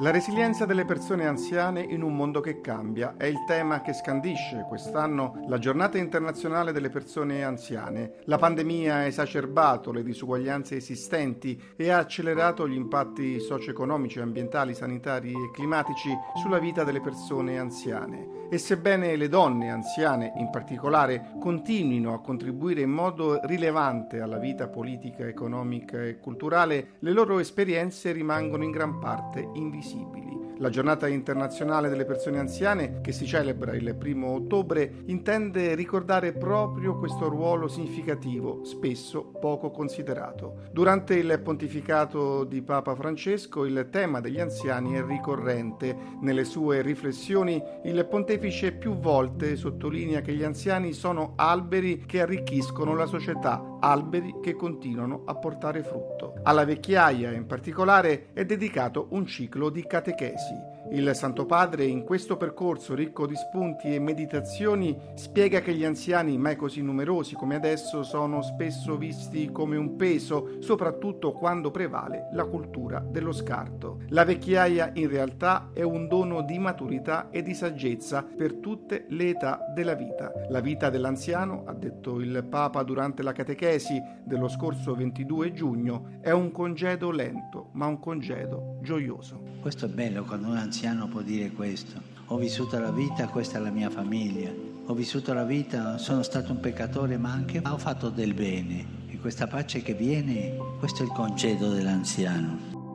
La resilienza delle persone anziane in un mondo che cambia è il tema che scandisce quest'anno la giornata internazionale delle persone anziane. La pandemia ha esacerbato le disuguaglianze esistenti e ha accelerato gli impatti socio-economici, ambientali, sanitari e climatici sulla vita delle persone anziane. E sebbene le donne anziane in particolare continuino a contribuire in modo rilevante alla vita politica, economica e culturale, le loro esperienze rimangono in gran parte invisibili visibili. La giornata internazionale delle persone anziane, che si celebra il primo ottobre, intende ricordare proprio questo ruolo significativo, spesso poco considerato. Durante il pontificato di Papa Francesco il tema degli anziani è ricorrente. Nelle sue riflessioni il pontefice più volte sottolinea che gli anziani sono alberi che arricchiscono la società, alberi che continuano a portare frutto. Alla vecchiaia in particolare è dedicato un ciclo di catechesi. 起，Il Santo Padre in questo percorso ricco di spunti e meditazioni spiega che gli anziani mai così numerosi come adesso sono spesso visti come un peso, soprattutto quando prevale la cultura dello scarto. La vecchiaia in realtà è un dono di maturità e di saggezza per tutte le età della vita. La vita dell'anziano, ha detto il Papa durante la catechesi dello scorso 22 giugno, è un congedo lento, ma un congedo gioioso. Questo è bello quando un anziano può dire questo. Ho vissuto la vita, questa è la mia famiglia. Ho vissuto la vita, sono stato un peccatore, ma anche ho fatto del bene. E questa pace che viene, questo è il congedo dell'anziano.